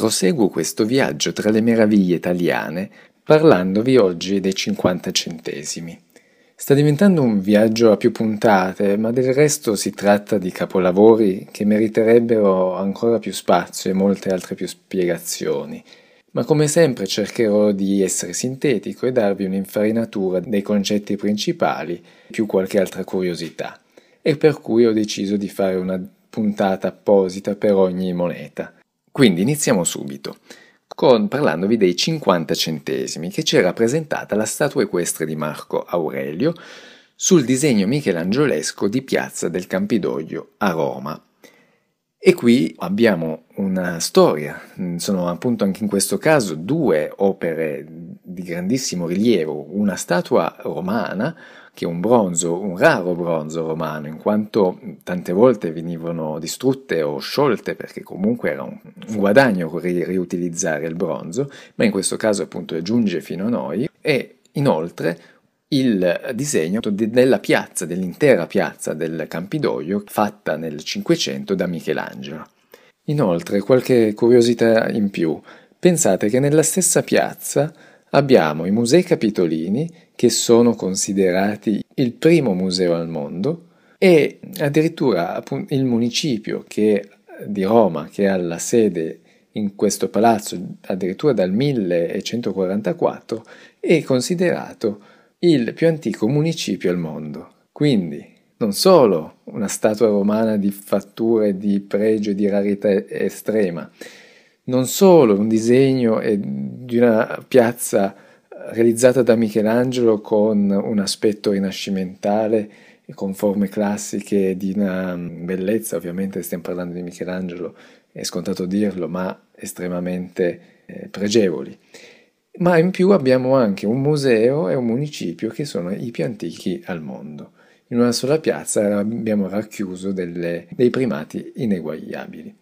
proseguo questo viaggio tra le meraviglie italiane parlandovi oggi dei 50 centesimi. Sta diventando un viaggio a più puntate, ma del resto si tratta di capolavori che meriterebbero ancora più spazio e molte altre più spiegazioni. Ma come sempre cercherò di essere sintetico e darvi un'infarinatura dei concetti principali, più qualche altra curiosità. E per cui ho deciso di fare una puntata apposita per ogni moneta. Quindi iniziamo subito, con, parlandovi dei 50 centesimi, che ci è rappresentata la statua equestre di Marco Aurelio sul disegno michelangiolesco di Piazza del Campidoglio a Roma. E qui abbiamo una storia, sono appunto anche in questo caso due opere di grandissimo rilievo, una statua romana che un bronzo, un raro bronzo romano, in quanto tante volte venivano distrutte o sciolte perché comunque era un, guadagno ri- riutilizzare il bronzo, ma in questo caso appunto giunge fino a noi e inoltre il disegno della piazza, dell'intera piazza del Campidoglio fatta nel Cinquecento da Michelangelo. Inoltre, qualche curiosità in più. Pensate che nella stessa piazza abbiamo i musei capitolini che sono considerati il primo museo al mondo e addirittura il municipio che, di Roma che ha la sede in questo palazzo addirittura dal 1144 è considerato il più antico municipio al mondo. Quindi non solo una statua romana di fatture di pregio e di rarità estrema, non solo un disegno di una piazza realizzata da Michelangelo con un aspetto rinascimentale con forme classiche di una bellezza, ovviamente stiamo parlando di Michelangelo, è scontato dirlo, ma estremamente eh, pregevoli. Ma in più abbiamo anche un museo e un municipio che sono i più antichi al mondo. In una sola piazza abbiamo racchiuso delle, dei primati ineguagliabili.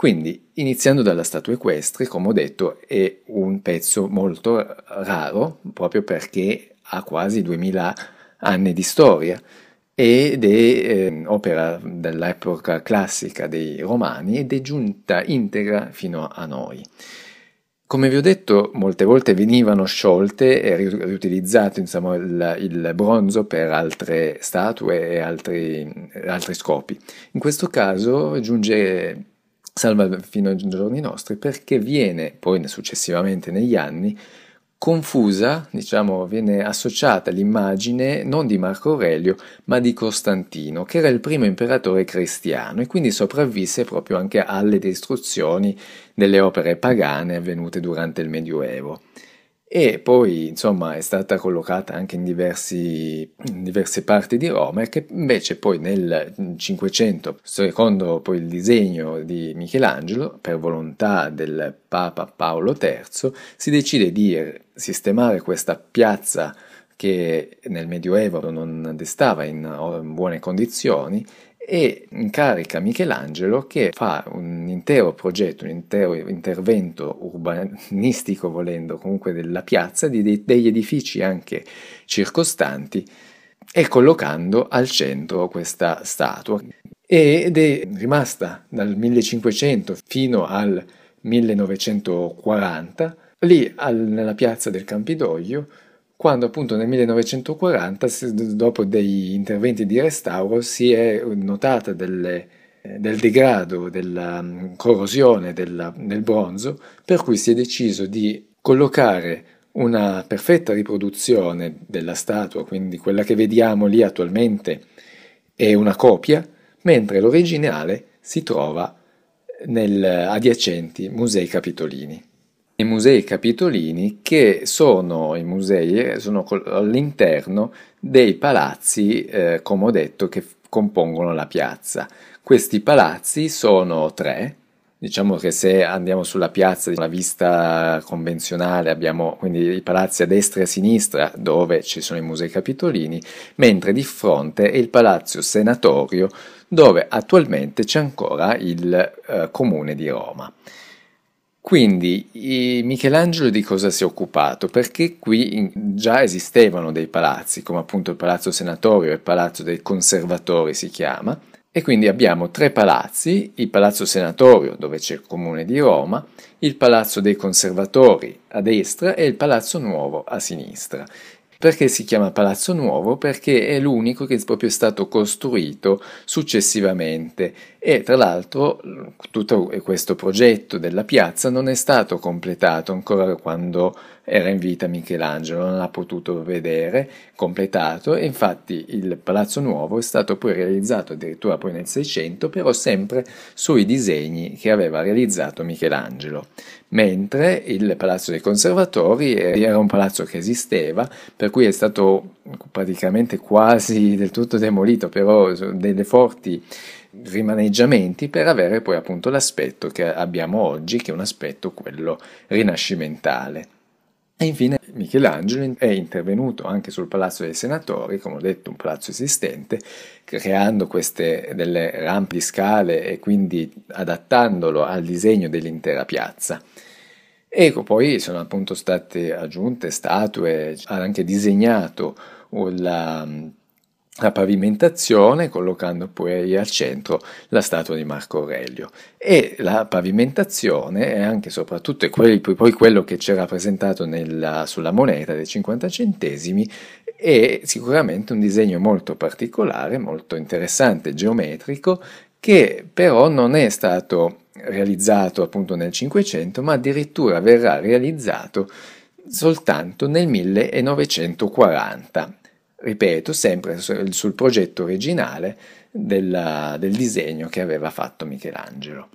Quindi, iniziando dalla statua equestre, come ho detto, è un pezzo molto raro, proprio perché ha quasi 2000 anni di storia ed è eh, opera dell'epoca classica dei romani ed è giunta integra fino a noi. Come vi ho detto, molte volte venivano sciolte e riutilizzate insomma, il, il, bronzo per altre statue e altri, altri scopi. In questo caso giunge salva fino ai giorni nostri perché viene poi successivamente negli anni confusa, diciamo, viene associata l'immagine non di Marco Aurelio, ma di Costantino, che era il primo imperatore cristiano e quindi sopravvisse proprio anche alle distruzioni delle opere pagane avvenute durante il Medioevo e poi insomma è stata collocata anche in, diversi, in diverse parti di Roma e che invece poi nel 500 secondo poi il disegno di Michelangelo per volontà del Papa Paolo III si decide di sistemare questa piazza che nel Medioevo non destava in buone condizioni e incarica Michelangelo che fa un intero progetto, un intero intervento urbanistico volendo comunque della piazza, di, degli edifici anche circostanti e collocando al centro questa statua. Ed è rimasta dal 1500 fino al 1940 lì al, nella piazza del Campidoglio quando appunto nel 1940, dopo degli interventi di restauro, si è notata delle, del degrado, della mm, corrosione della, del bronzo, per cui si è deciso di collocare una perfetta riproduzione della statua, quindi quella che vediamo lì attualmente è una copia, mentre l'originale si trova negli adiacenti musei capitolini i musei capitolini che sono i musei eh, sono all'interno dei palazzi, eh, come ho detto, che compongono la piazza. Questi palazzi sono tre, Diciamo che se andiamo sulla piazza, la vista convenzionale, abbiamo quindi i palazzi a destra e a sinistra dove ci sono i musei capitolini, mentre di fronte è il palazzo senatorio dove attualmente c'è ancora il eh, comune di Roma. Quindi Michelangelo di cosa si è occupato? Perché qui già esistevano dei palazzi, come appunto il Palazzo Senatorio e il Palazzo dei Conservatori si chiama, E quindi abbiamo tre palazzi, il Palazzo Senatorio dove c'è il Comune di Roma, il Palazzo dei Conservatori a destra e il Palazzo Nuovo a sinistra. Perché si chiama Palazzo Nuovo? Perché è l'unico che è proprio stato costruito successivamente e tra l'altro tutto questo progetto della piazza non è stato completato ancora quando era in vita Michelangelo, non l'ha potuto vedere completato e infatti il Palazzo Nuovo è stato poi realizzato addirittura poi nel 600 però sempre sui disegni che aveva realizzato Michelangelo mentre il Palazzo dei Conservatori era un palazzo che esisteva, per cui è stato praticamente quasi del tutto demolito, però delle forti rimaneggiamenti per avere poi appunto l'aspetto che abbiamo oggi, che è un aspetto quello rinascimentale. E infine Michelangelo è intervenuto anche sul Palazzo dei Senatori, come ho detto un palazzo esistente, creando queste delle rampe scale e quindi adattandolo al disegno dell'intera piazza. Ecco, poi sono appunto state aggiunte statue, ha anche disegnato la, la pavimentazione collocando poi al centro la statua di Marco Aurelio. E la pavimentazione è anche soprattutto poi, poi quello che c'era rappresentato nella, sulla moneta dei 50 centesimi è sicuramente un disegno molto particolare, molto interessante, geometrico che però non è stato realizzato appunto nel 500 ma addirittura verrà realizzato soltanto nel 1940 ripeto, sempre sul progetto originale della, del disegno che aveva fatto Michelangelo.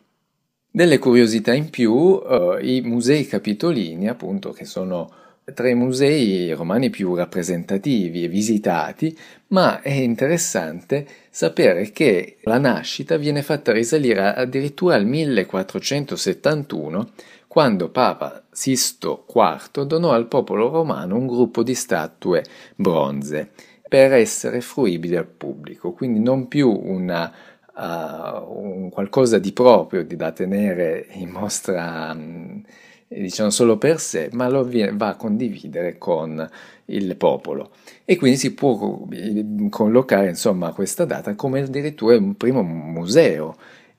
Delle curiosità in più, eh, i musei capitolini, appunto, che sono tra i musei romani più rappresentativi e visitati, ma è interessante sapere che la nascita viene fatta risalire addirittura al 1471 quando Papa Sisto IV donò al popolo romano un gruppo di statue bronze per essere fruibili al pubblico, quindi non più una, uh, un qualcosa di proprio da tenere in mostra um, diciamo solo per sé, ma lo va a condividere con il popolo. E quindi si può collocare insomma questa data come addirittura un primo museo.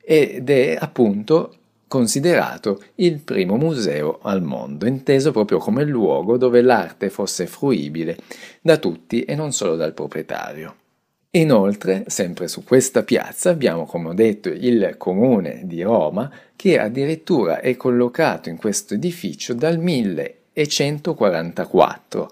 Ed è appunto considerato il primo museo al mondo, inteso proprio come luogo dove l'arte fosse fruibile da tutti e non solo dal proprietario. Inoltre, sempre su questa piazza abbiamo, come ho detto, il comune di Roma che addirittura è collocato in questo edificio dal 1144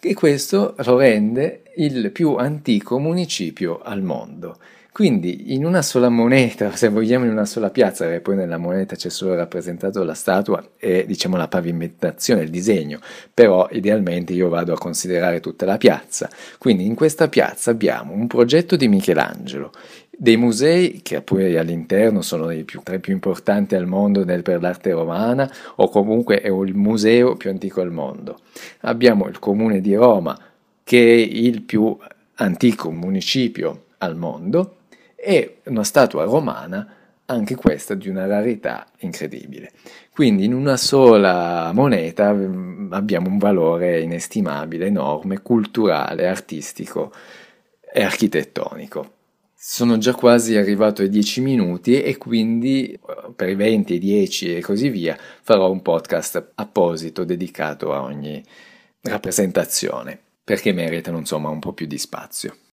e questo lo rende il più antico municipio al mondo. Quindi in una sola moneta, se vogliamo in una sola piazza, perché poi nella moneta c'è solo rappresentato la statua e diciamo la pavimentazione, il disegno, però idealmente io vado a considerare tutta la piazza. Quindi in questa piazza abbiamo un progetto di Michelangelo, dei musei che poi all'interno sono più, tra i più importanti al mondo nel, per l'arte romana o comunque è il museo più antico al mondo. Abbiamo il comune di Roma che è il più antico municipio al mondo e una statua romana, anche questa di una rarità incredibile. Quindi in una sola moneta mm, abbiamo un valore inestimabile, enorme, culturale, artistico e architettonico. Sono già quasi arrivato ai 10 minuti e quindi per i 20, i 10 e così via farò un podcast apposito dedicato a ogni rappresentazione perché meritano insomma un po' più di spazio.